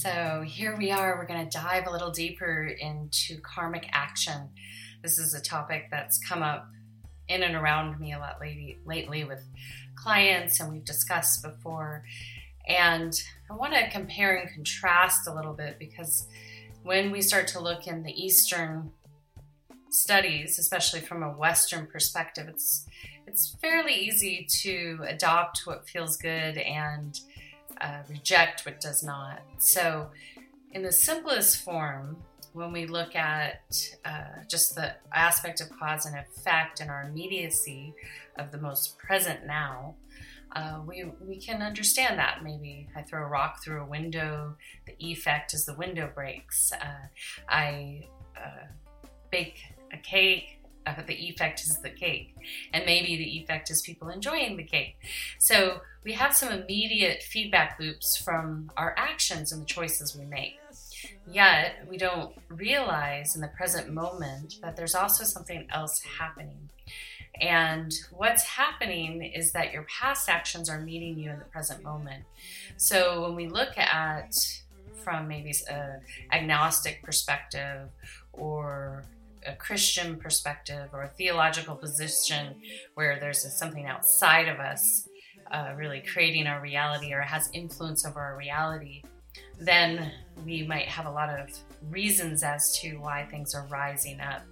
So here we are. We're going to dive a little deeper into karmic action. This is a topic that's come up in and around me a lot lately, lately with clients, and we've discussed before. And I want to compare and contrast a little bit because when we start to look in the Eastern studies, especially from a Western perspective, it's it's fairly easy to adopt what feels good and uh, reject what does not. So, in the simplest form, when we look at uh, just the aspect of cause and effect and our immediacy of the most present now, uh, we, we can understand that. Maybe I throw a rock through a window, the effect is the window breaks. Uh, I uh, bake a cake, uh, the effect is the cake. And maybe the effect is people enjoying the cake. So we have some immediate feedback loops from our actions and the choices we make. Yet we don't realize in the present moment that there's also something else happening. And what's happening is that your past actions are meeting you in the present moment. So when we look at from maybe a agnostic perspective or a Christian perspective or a theological position where there's something outside of us uh, really creating our reality or has influence over our reality, then we might have a lot of reasons as to why things are rising up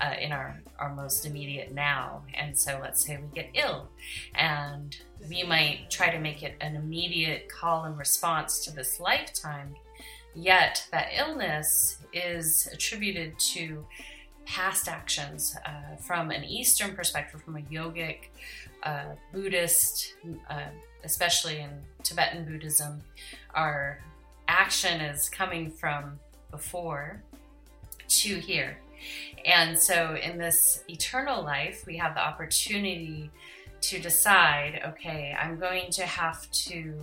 uh, in our, our most immediate now. And so let's say we get ill, and we might try to make it an immediate call and response to this lifetime. Yet that illness is attributed to past actions uh, from an Eastern perspective, from a yogic, uh, Buddhist, uh, especially in Tibetan Buddhism, our action is coming from before to here. And so in this eternal life, we have the opportunity to decide okay, I'm going to have to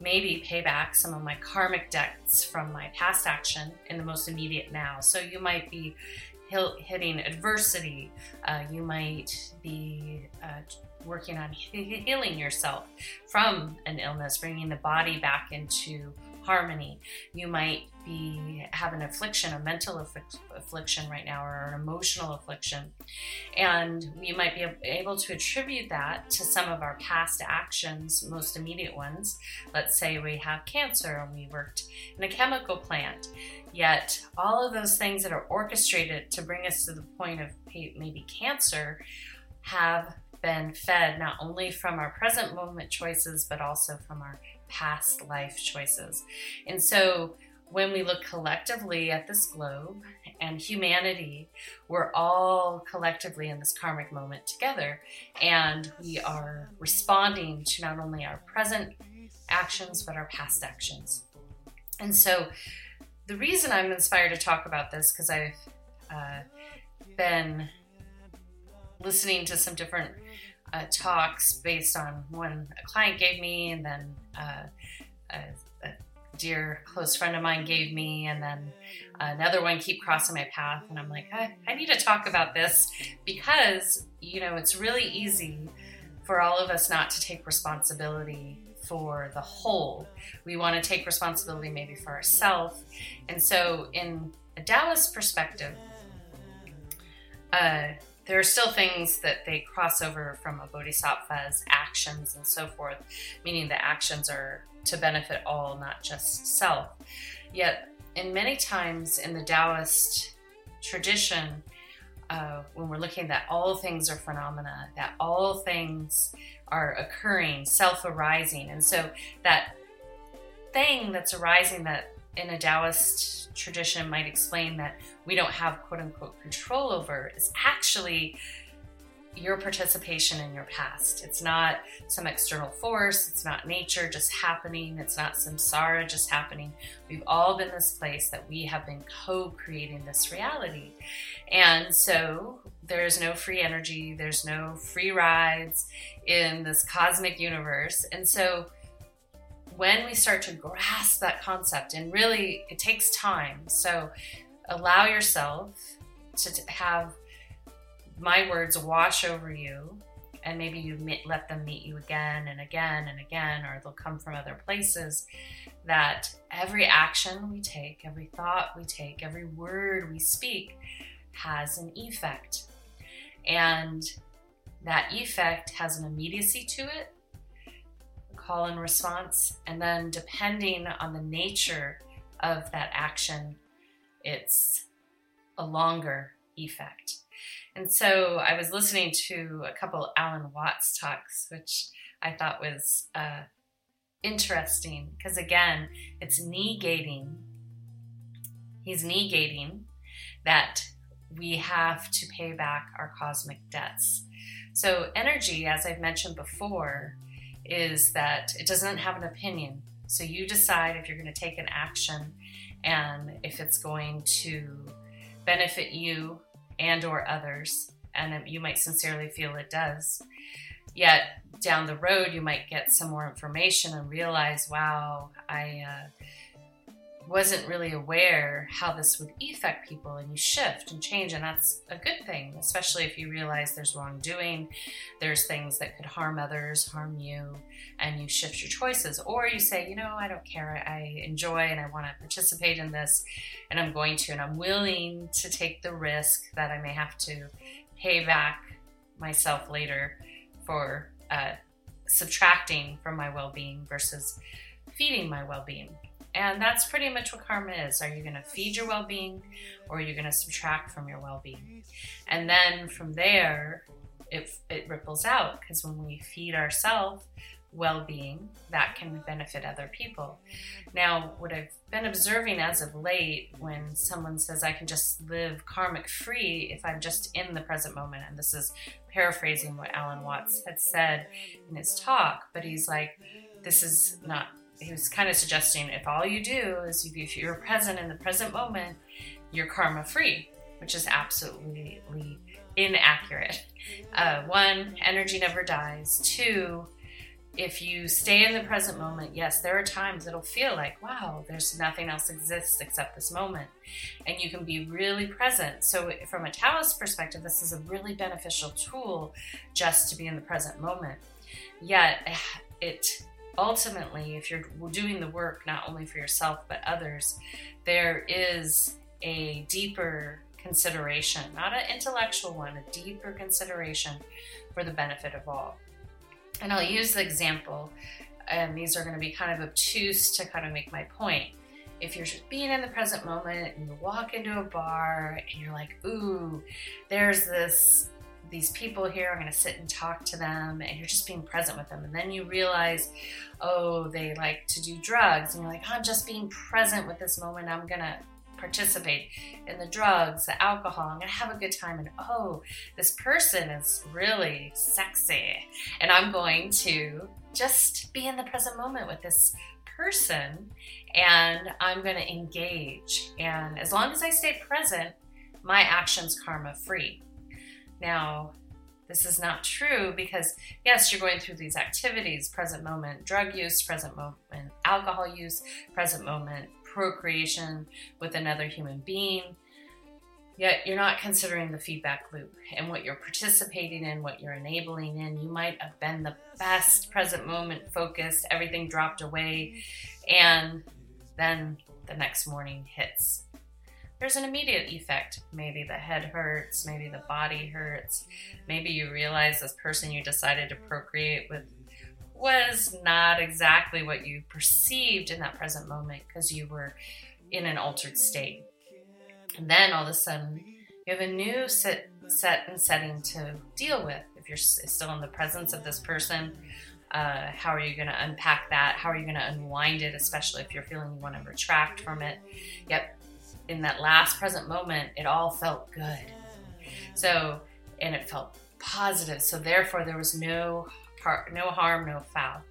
maybe pay back some of my karmic debts from my past action in the most immediate now. So you might be hitting adversity. Uh, you might be uh, working on healing yourself from an illness, bringing the body back into harmony. You might be have an affliction, a mental affliction right now, or an emotional affliction, and we might be able to attribute that to some of our past actions, most immediate ones. Let's say we have cancer and we worked in a chemical plant. Yet, all of those things that are orchestrated to bring us to the point of maybe cancer have been fed not only from our present moment choices, but also from our past life choices. And so, when we look collectively at this globe and humanity, we're all collectively in this karmic moment together. And we are responding to not only our present actions, but our past actions. And so, the reason I'm inspired to talk about this because I've uh, been listening to some different uh, talks based on one a client gave me, and then uh, a, a, dear close friend of mine gave me, and then another one keep crossing my path. And I'm like, I, I need to talk about this because you know it's really easy for all of us not to take responsibility for the whole. We want to take responsibility maybe for ourselves. And so, in a Taoist perspective, uh, there are still things that they cross over from a bodhisattva's actions and so forth, meaning the actions are to benefit all, not just self. Yet, in many times in the Taoist tradition, uh, when we're looking that all things are phenomena, that all things are occurring, self arising. And so that thing that's arising that in a Taoist tradition might explain that we don't have quote unquote control over is actually your participation in your past. It's not some external force, it's not nature just happening, it's not samsara just happening. We've all been this place that we have been co creating this reality. And so there's no free energy, there's no free rides in this cosmic universe. And so when we start to grasp that concept, and really it takes time, so allow yourself to have my words wash over you and maybe you let them meet you again and again and again or they'll come from other places that every action we take every thought we take every word we speak has an effect. And that effect has an immediacy to it call and response and then depending on the nature of that action it's a longer effect and so I was listening to a couple Alan Watts talks, which I thought was uh, interesting because, again, it's negating, he's negating that we have to pay back our cosmic debts. So, energy, as I've mentioned before, is that it doesn't have an opinion. So, you decide if you're going to take an action and if it's going to benefit you and or others and you might sincerely feel it does. Yet down the road you might get some more information and realize wow i uh, wasn't really aware how this would affect people and you shift and change and that's a good thing especially if you realize there's wrongdoing there's things that could harm others harm you and you shift your choices. Or you say you know i don't care. I enjoy and i want to participate in this and i'm going to and i'm willing to take the risk that i may have to pay back myself later for uh, subtracting from my well-being versus feeding my well-being and that's pretty much what karma is. Are you going to feed your well being or are you going to subtract from your well being? And then from there, it, it ripples out because when we feed ourselves well being, that can benefit other people. Now, what I've been observing as of late when someone says, I can just live karmic free if I'm just in the present moment, and this is paraphrasing what Alan Watts had said in his talk, but he's like, this is not he was kind of suggesting if all you do is if you're present in the present moment, you're karma free, which is absolutely inaccurate. Uh, one, energy never dies. Two, if you stay in the present moment, yes, there are times it'll feel like, wow, there's nothing else exists except this moment. And you can be really present. So, from a Taoist perspective, this is a really beneficial tool just to be in the present moment. Yet, it ultimately, if you're doing the work not only for yourself but others, there is a deeper consideration, not an intellectual one, a deeper consideration for the benefit of all. And I'll use the example, and these are going to be kind of obtuse to kind of make my point. If you're just being in the present moment and you walk into a bar and you're like, ooh, there's this these people here, I'm going to sit and talk to them, and you're just being present with them. And then you realize, oh, they like to do drugs, and you're like, I'm just being present with this moment. I'm going to participate in the drugs, the alcohol. I'm going to have a good time. And oh, this person is really sexy. And I'm going to just be in the present moment with this person and I'm going to engage. And as long as I stay present, my action's karma free. Now, this is not true because, yes, you're going through these activities present moment drug use, present moment alcohol use, present moment procreation with another human being. Yet you're not considering the feedback loop and what you're participating in, what you're enabling in. You might have been the best present moment focused, everything dropped away, and then the next morning hits there's an immediate effect. Maybe the head hurts, maybe the body hurts, maybe you realize this person you decided to procreate with was not exactly what you perceived in that present moment because you were in an altered state. And then all of a sudden, you have a new set, set and setting to deal with. If you're still in the presence of this person, uh, how are you going to unpack that? How are you going to unwind it, especially if you're feeling you want to retract from it? Yep, in that last present moment, it all felt good. So, and it felt positive. So therefore, there was no part, no harm, no foul.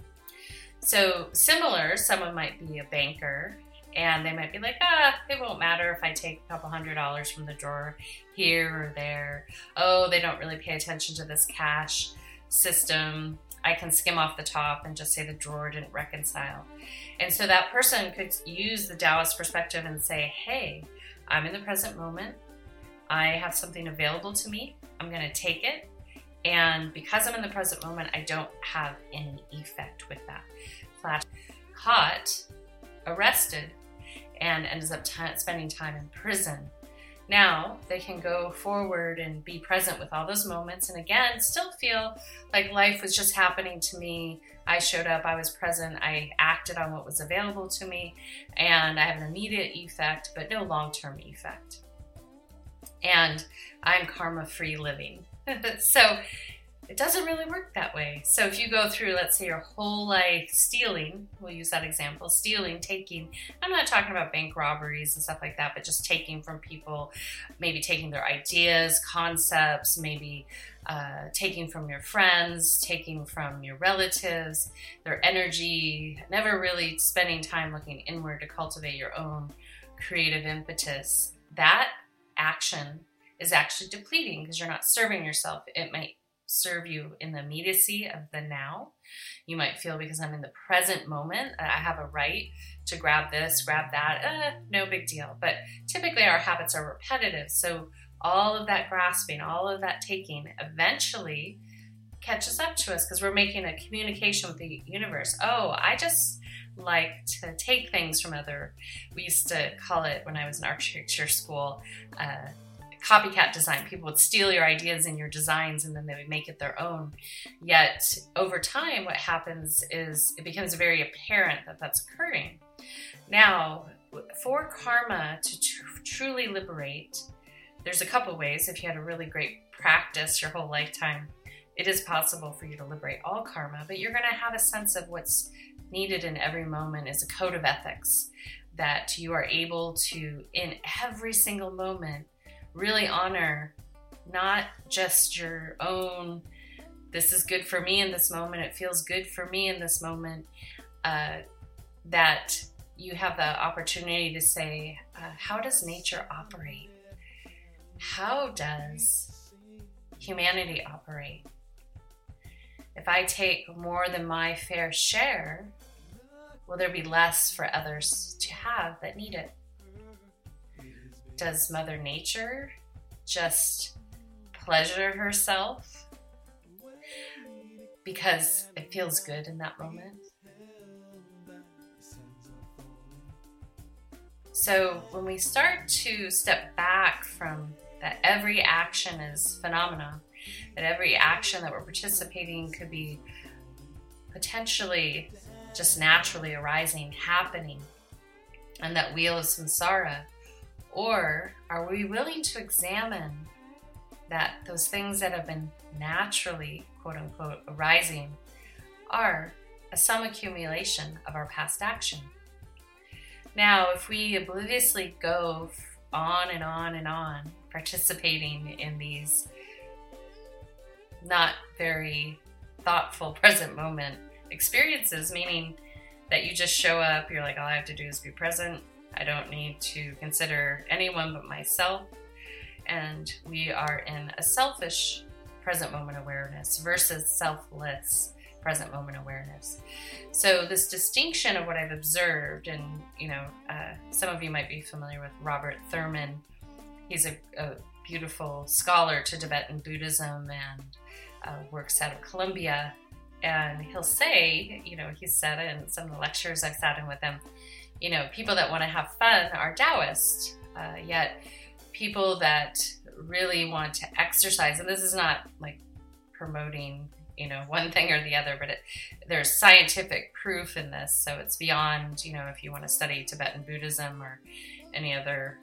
So similar, someone might be a banker and they might be like, ah, it won't matter if I take a couple hundred dollars from the drawer here or there. Oh, they don't really pay attention to this cash system. I can skim off the top and just say the drawer didn't reconcile. And so that person could use the Taoist perspective and say, hey, I'm in the present moment. I have something available to me. I'm going to take it. And because I'm in the present moment, I don't have any effect with that. Flash caught, arrested, and ends up t- spending time in prison. Now they can go forward and be present with all those moments, and again, still feel like life was just happening to me. I showed up, I was present, I acted on what was available to me, and I have an immediate effect, but no long term effect. And I'm karma free living. so it doesn't really work that way. So if you go through, let's say, your whole life stealing, we'll use that example stealing, taking, I'm not talking about bank robberies and stuff like that, but just taking from people, maybe taking their ideas, concepts, maybe uh, taking from your friends, taking from your relatives, their energy, never really spending time looking inward to cultivate your own creative impetus. That action is actually depleting because you're not serving yourself. It might serve you in the immediacy of the now. You might feel because I'm in the present moment, I have a right to grab this, grab that, uh, no big deal. But typically our habits are repetitive. So all of that grasping, all of that taking eventually catches up to us because we're making a communication with the universe. Oh, I just like to take things from other. We used to call it when I was in architecture school. Uh, copycat design. People would steal your ideas and your designs and then they would make it their own. Yet over time, what happens is it becomes very apparent that that's occurring. Now, for karma to tr- truly liberate, there's a couple ways. If you had a really great practice your whole lifetime, it is possible for you to liberate all karma, but you're going to have a sense of what's needed in every moment is a code of ethics that you are able to, in every single moment, really honor not just your own this is good for me in this moment it feels good for me in this moment uh, that you have the opportunity to say uh, how does nature operate? How does humanity operate? If i take more than my fair share will there be less for others to have that need it does Mother Nature just pleasure herself because it feels good in that moment? So when we start to step back from that every action is phenomena, that every action that we're participating could be potentially just naturally arising, happening, and that wheel of samsara or are we willing to examine that those things that have been naturally, quote unquote, arising are a sum accumulation of our past action? Now, if we obliviously go on and on and on, participating in these not very thoughtful present moment experiences, meaning that you just show up, you're like, all I have to do is be present, I don't need to consider anyone but myself. And we are in a selfish present moment awareness versus selfless present moment awareness. So, this distinction of what I've observed, and you know, uh, some of you might be familiar with Robert Thurman. He's a, a beautiful scholar to Tibetan Buddhism and uh, works out of Columbia. And he'll say, you know, he's said in some of the lectures I've sat in with him, you know, people that want to have fun are Taoist, uh, yet people that really want to exercise, and this is not like promoting, you know, one thing or the other, but it, there's scientific proof in this, so it's beyond, you know, if you want to study Tibetan Buddhism or any other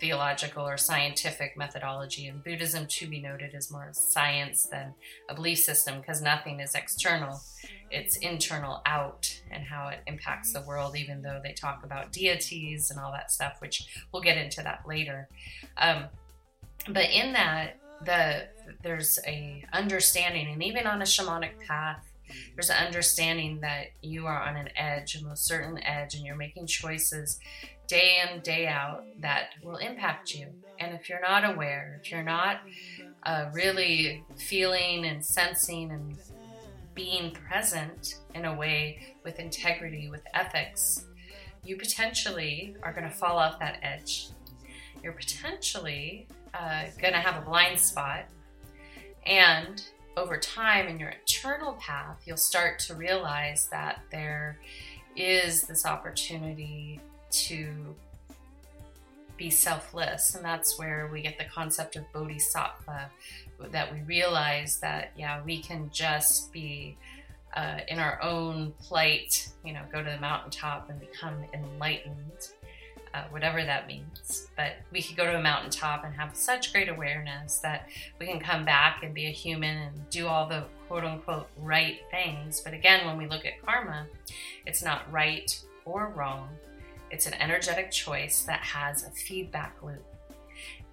theological or scientific methodology. And Buddhism, to be noted, is more science than a belief system because nothing is external, it's internal out and how it impacts the world, even though they talk about deities and all that stuff, which we'll get into that later. Um, but in that, the there's a understanding, and even on a shamanic path, there's an understanding that you are on an edge, a most certain edge, and you're making choices day in, day out that will impact you. And if you're not aware, if you're not uh, really feeling and sensing and being present in a way with integrity, with ethics, you potentially are going to fall off that edge. You're potentially uh, going to have a blind spot. And over time in your eternal path, you'll start to realize that there is this opportunity to be selfless. And that's where we get the concept of bodhisattva, that we realize that, yeah, we can just be uh, in our own plight, you know, go to the mountaintop and become enlightened, uh, whatever that means. But we could go to a mountaintop and have such great awareness that we can come back and be a human and do all the quote unquote right things. But again, when we look at karma, it's not right or wrong. It's an energetic choice that has a feedback loop.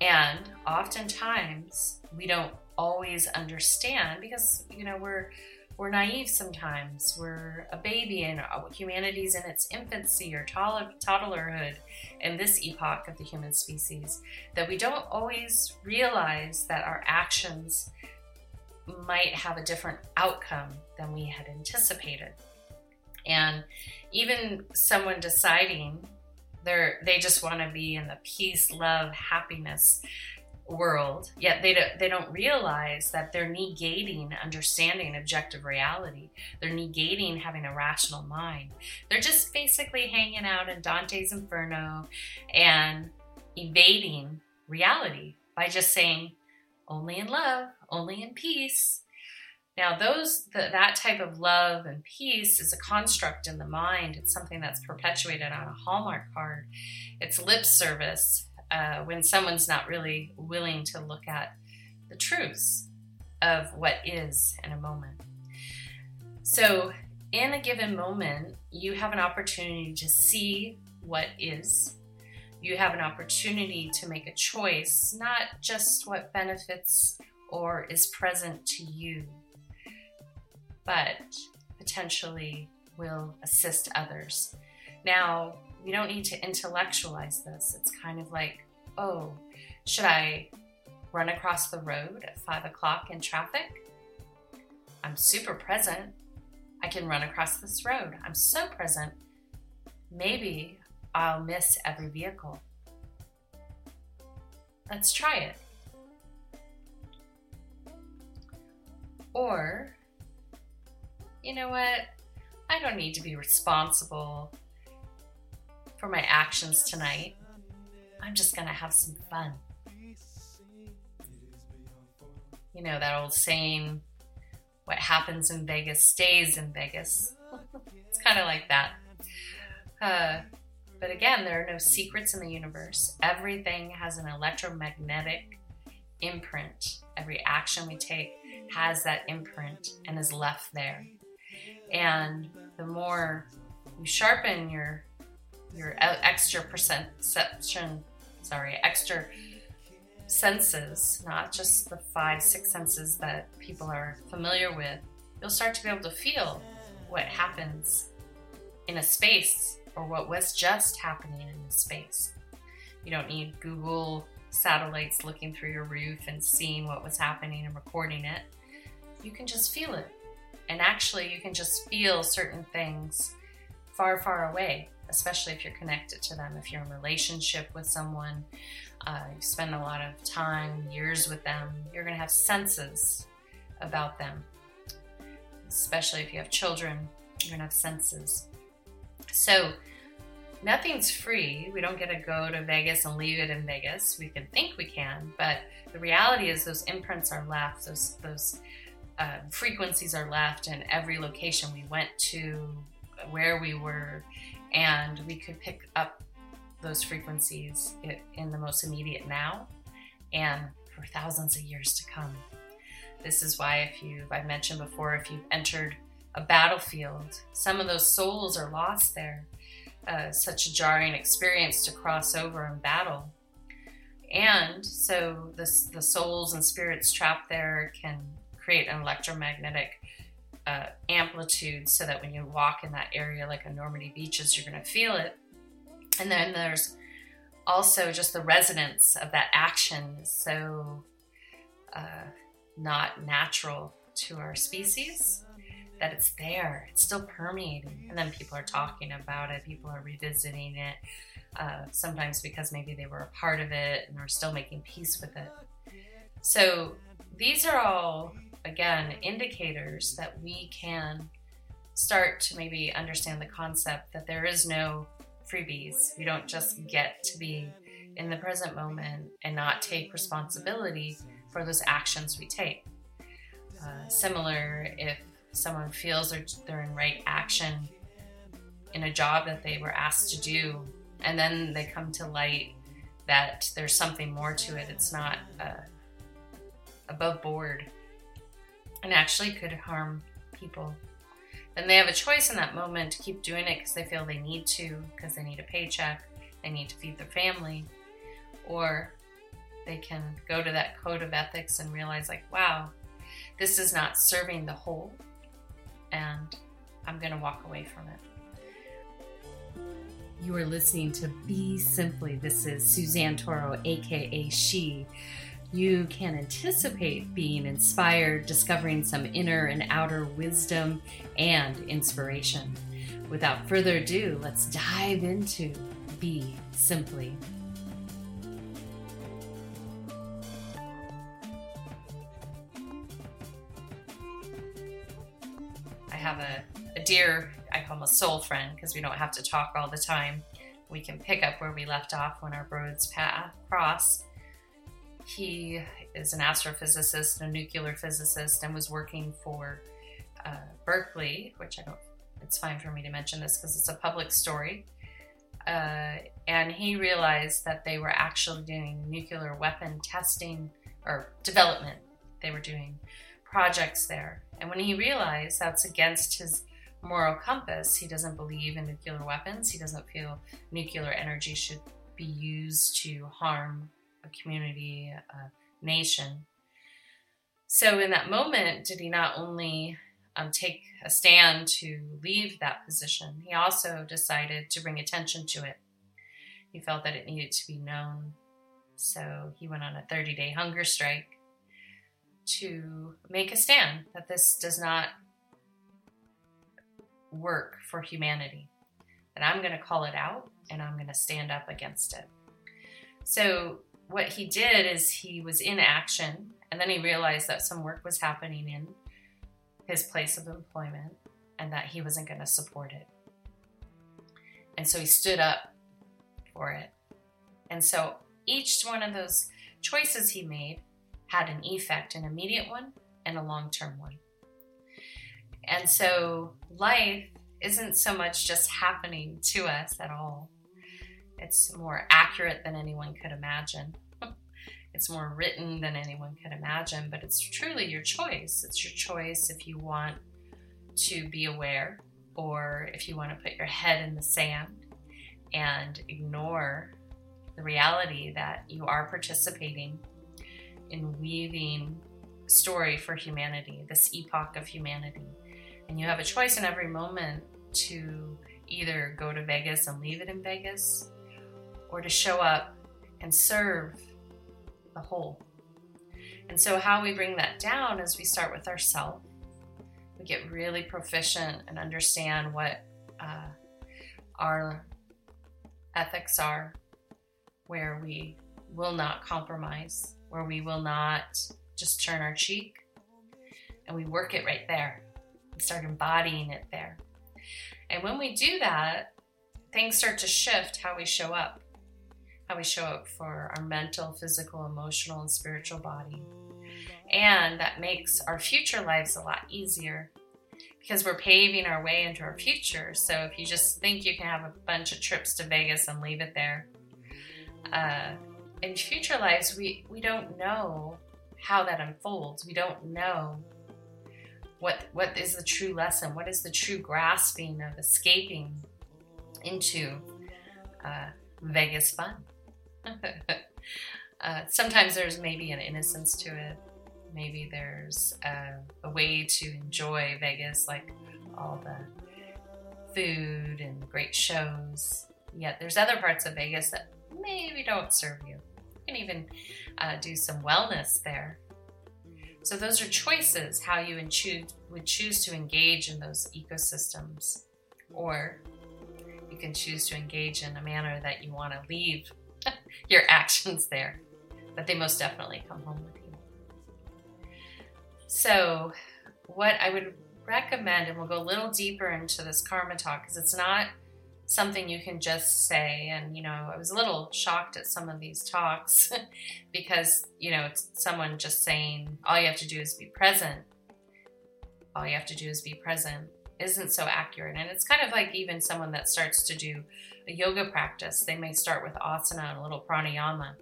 And oftentimes we don't always understand because, you know, we're we're naive sometimes. We're a baby and humanity's in its infancy or toddlerhood in this epoch of the human species that we don't always realize that our actions might have a different outcome than we had anticipated. And even someone deciding they're they just want to be in the peace, love, happiness world yet they don't they don't realize that they're negating understanding objective reality. They're negating having a rational mind. They're just basically hanging out in dante's inferno and evading reality by just saying only in love only in peace now those the, that type of love and peace is a construct in the mind it's something that's perpetuated on a hallmark card it's lip service uh, when someone's not really willing to look at the truths of what is in a moment. So, in a given moment, you have an opportunity to see what is. You have an opportunity to make a choice, not just what benefits or is present to you, but potentially will assist others. Now, we don't need to intellectualize this. It's kind of like, oh, should I run across the road at five o'clock in traffic? I'm super present. I can run across this road. I'm so present. Maybe I'll miss every vehicle. Let's try it. Or, you know what? I don't need to be responsible for my actions tonight. I'm just going to have some fun. You know, that old saying, what happens in Vegas stays in Vegas. it's kind of like that. Uh, but again, there are no secrets in the universe. Everything has an electromagnetic imprint. Every action we take has that imprint and is left there. And the more you sharpen your your extra perception, sorry, extra senses, not just the five, six senses that people are familiar with, you'll start to be able to feel what happens in a space or what was just happening in a space. You don't need Google satellites looking through your roof and seeing what was happening and recording it. You can just feel it. And actually, you can just feel certain things far, far away especially if you're connected to them. If you're in relationship with someone, uh, you spend a lot of time, years with them, you're going to have senses about them. Especially if you have children, you're going to have senses. So, nothing's free. We don't get to go to Vegas and leave it in Vegas. We can think we can, but the reality is those imprints are left. Those those uh, frequencies are left in every location we went to, where we were, and we could pick up those frequencies in the most immediate now and for thousands of years to come. This is why, if you've, I've mentioned before, if you've entered a battlefield, some of those souls are lost there. Uh, such a jarring experience to cross over and battle. And so the, the souls and spirits trapped there can create an electromagnetic uh, amplitude so that when you walk in that area, like a Normandy beaches, you're going to feel it. And then there's also just the resonance of that action so uh, not natural to our species that it's there it's still permeating and then people are talking about it people are revisiting it uh, sometimes because maybe they were a part of it and are still making peace with it so these are all again indicators that we can start to maybe understand the concept that there is no freebies. We don't just get to be in the present moment and not take responsibility for those actions we take. Uh, similar if someone feels they're, they're in right action in a job that they were asked to do, and then they come to light that there's something more to it. It's not uh, above board and actually could harm people then they have a choice in that moment to keep doing it because they feel they need to, because they need a paycheck, they need to feed their family, or they can go to that code of ethics and realize, like, wow, this is not serving the whole, and I'm going to walk away from it. You are listening to Be Simply. This is Suzanne Toro, aka She you can anticipate being inspired, discovering some inner and outer wisdom and inspiration. Without further ado, let's dive into Be Simply. I have a, a dear, I call him a soul friend because we don't have to talk all the time. We can pick up where we left off when our roads path cross he is an astrophysicist, a nuclear physicist, and was working for uh, Berkeley, which I don't, it's fine for me to mention this because it's a public story. Uh, and he realized that they were actually doing nuclear weapon testing or development. They were doing projects there. And when he realized that's against his moral compass, he doesn't believe in nuclear weapons, he doesn't feel nuclear energy should be used to harm a community, a nation. So, in that moment, did he not only um, take a stand to leave that position, he also decided to bring attention to it. He felt that it needed to be known. So, he went on a 30 day hunger strike to make a stand that this does not work for humanity. That I'm going to call it out and I'm going to stand up against it. So what he did is he was in action and then he realized that some work was happening in his place of employment and that he wasn't going to support it. And so he stood up for it. And so each one of those choices he made had an effect, an immediate one and a long term one. And so life isn't so much just happening to us at all. It's more accurate than anyone could imagine. it's more written than anyone could imagine, but it's truly your choice. It's your choice if you want to be aware or if you want to put your head in the sand and ignore the reality that you are participating in weaving story for humanity, this epoch of humanity. And you have a choice in every moment to either go to Vegas and leave it in Vegas or to show up and serve the whole. And so, how we bring that down is we start with ourselves. We get really proficient and understand what uh, our ethics are, where we will not compromise, where we will not just turn our cheek, and we work it right there. We start embodying it there. And when we do that, things start to shift how we show up how we show up for our mental, physical, emotional, and spiritual body. And that makes our future lives a lot easier because we're paving our way into our future. So if you just think you can have a bunch of trips to Vegas and leave it there, uh, in future lives, we, we don't know how that unfolds. We don't know what what is the true lesson. What is the true grasping of escaping into uh, Vegas fun. Uh, sometimes there's maybe an innocence to it. Maybe there's a, a way to enjoy Vegas, like all the food and great shows. Yet there's other parts of Vegas that maybe don't serve you. You can even uh, do some wellness there. So those are choices how you would choose to engage in those ecosystems, or you can choose to engage in a manner that you want to leave your actions there, but they most definitely come home with you. So, what I would recommend, and we'll go a little deeper into this karma talk because it's not something you can just say. And, you know, I was a little shocked at some of these talks because, you know, it's someone just saying, all you have to do is be present. All you have to do is be present isn't so accurate. And it's kind of like even someone that starts to do yoga practice, they may start with asana and a little pranayama,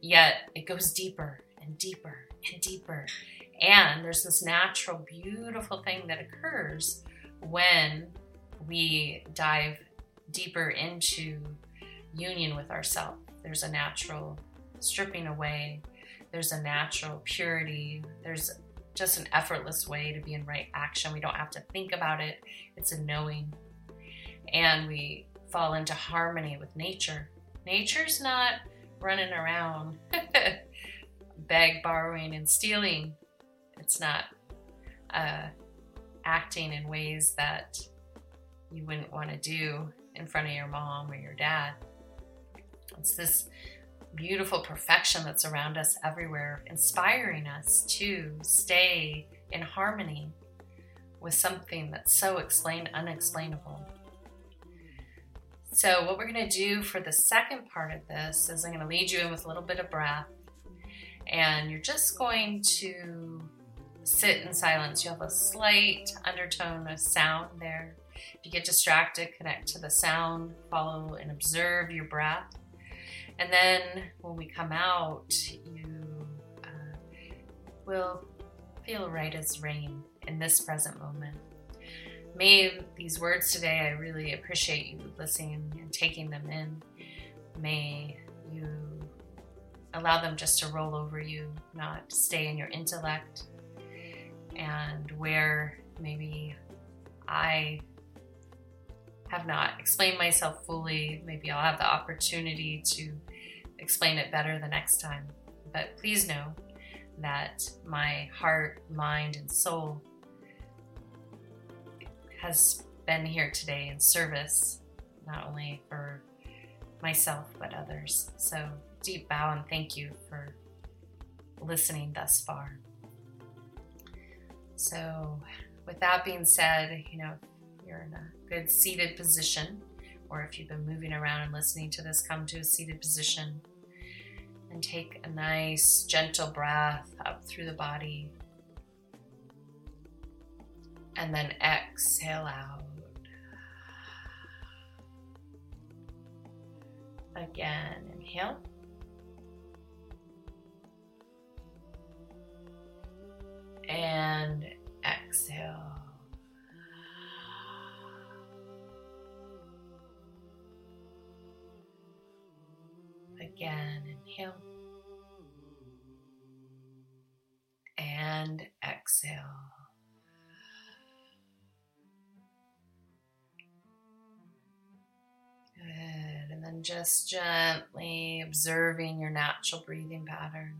yet it goes deeper and deeper and deeper. And there's this natural, beautiful thing that occurs when we dive deeper into union with ourselves. There's a natural stripping away, there's a natural purity, there's just an effortless way to be in right action. We don't have to think about it, it's a knowing. And we fall into harmony with nature. Nature's not running around beg, borrowing, and stealing. It's not uh, acting in ways that you wouldn't want to do in front of your mom or your dad. It's this beautiful perfection that's around us everywhere, inspiring us to stay in harmony with something that's so explained unexplainable. So, what we're going to do for the second part of this is I'm going to lead you in with a little bit of breath, and you're just going to sit in silence. You have a slight undertone of sound there. If you get distracted, connect to the sound, follow and observe your breath. And then when we come out, you uh, will feel right as rain in this present moment. May these words today, I really appreciate you listening and taking them in. May you allow them just to roll over you, not stay in your intellect. And where maybe I have not explained myself fully. Maybe I'll have the opportunity to explain it better the next time. But please know that my heart, mind, and soul has been here today in service, not only for myself, but others. So, deep bow and thank you for listening thus far. So, with that being said, you know, you're in a good seated position, or if you've been moving around and listening to this, come to a seated position and take a nice, gentle breath up through the body. And then exhale out. Again, inhale. And exhale. Again, inhale. And exhale. Good. And then just gently observing your natural breathing pattern.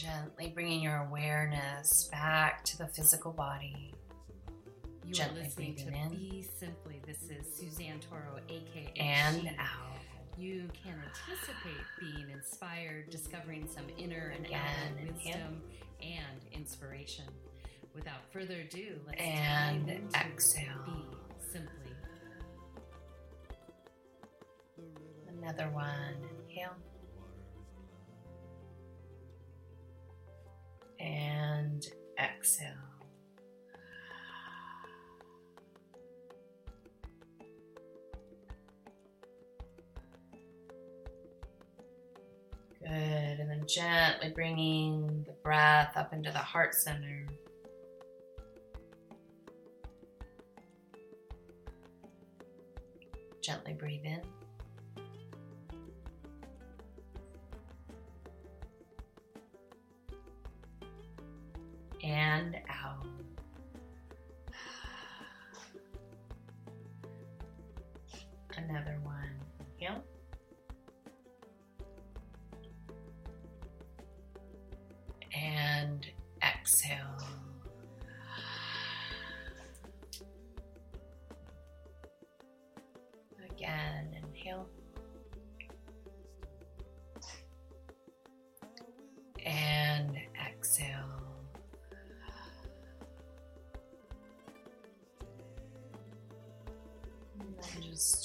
Gently bringing your awareness back to the physical body. You Gently are listening to in. Be Simply. This is Suzanne Toro, aka And She. out. You can anticipate being inspired, discovering some inner and outer wisdom and inspiration. Without further ado, let's And exhale. Gently bringing the breath up into the heart center. Gently breathe in.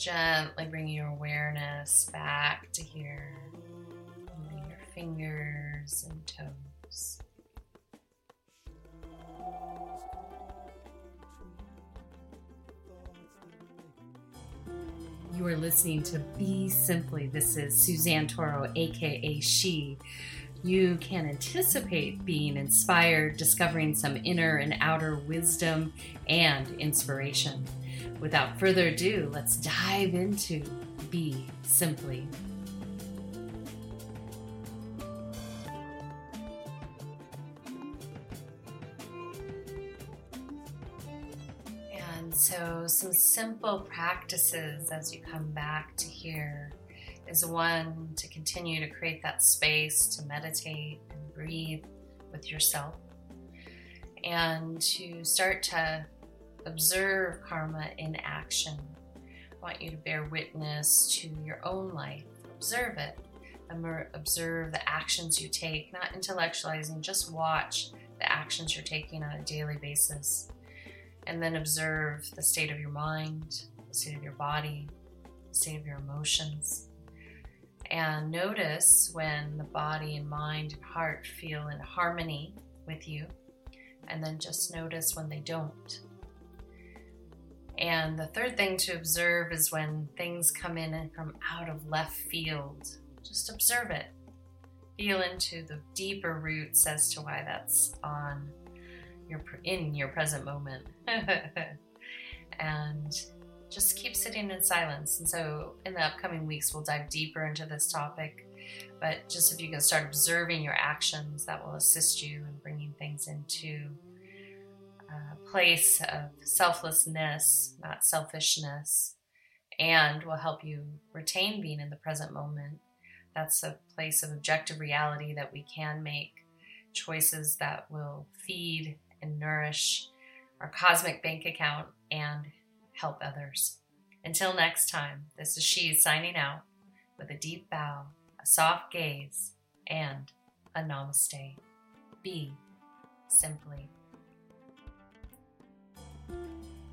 Gently bring your awareness back to here. Moving your fingers and toes. You are listening to Be Simply. This is Suzanne Toro, aka She. You can anticipate being inspired, discovering some inner and outer wisdom and inspiration. Without further ado, let's dive into Be Simply. And so, some simple practices as you come back to here is one to continue to create that space to meditate and breathe with yourself, and to start to observe karma in action. I want you to bear witness to your own life, observe it, observe the actions you take, not intellectualizing, just watch the actions you're taking on a daily basis and then observe the state of your mind, the state of your body, the state of your emotions. And notice when the body and mind and heart feel in harmony with you, and then just notice when they don't. And the third thing to observe is when things come in from out of left field. Just observe it. Feel into the deeper roots as to why that's on your in your present moment and just keep sitting in silence and so in the upcoming weeks we'll dive deeper into this topic but just if you can start observing your actions that will assist you in bringing things into place of selflessness not selfishness and will help you retain being in the present moment that's a place of objective reality that we can make choices that will feed and nourish our cosmic bank account and help others. Until next time, this is she signing out with a deep bow, a soft gaze, and a namaste. Be simply.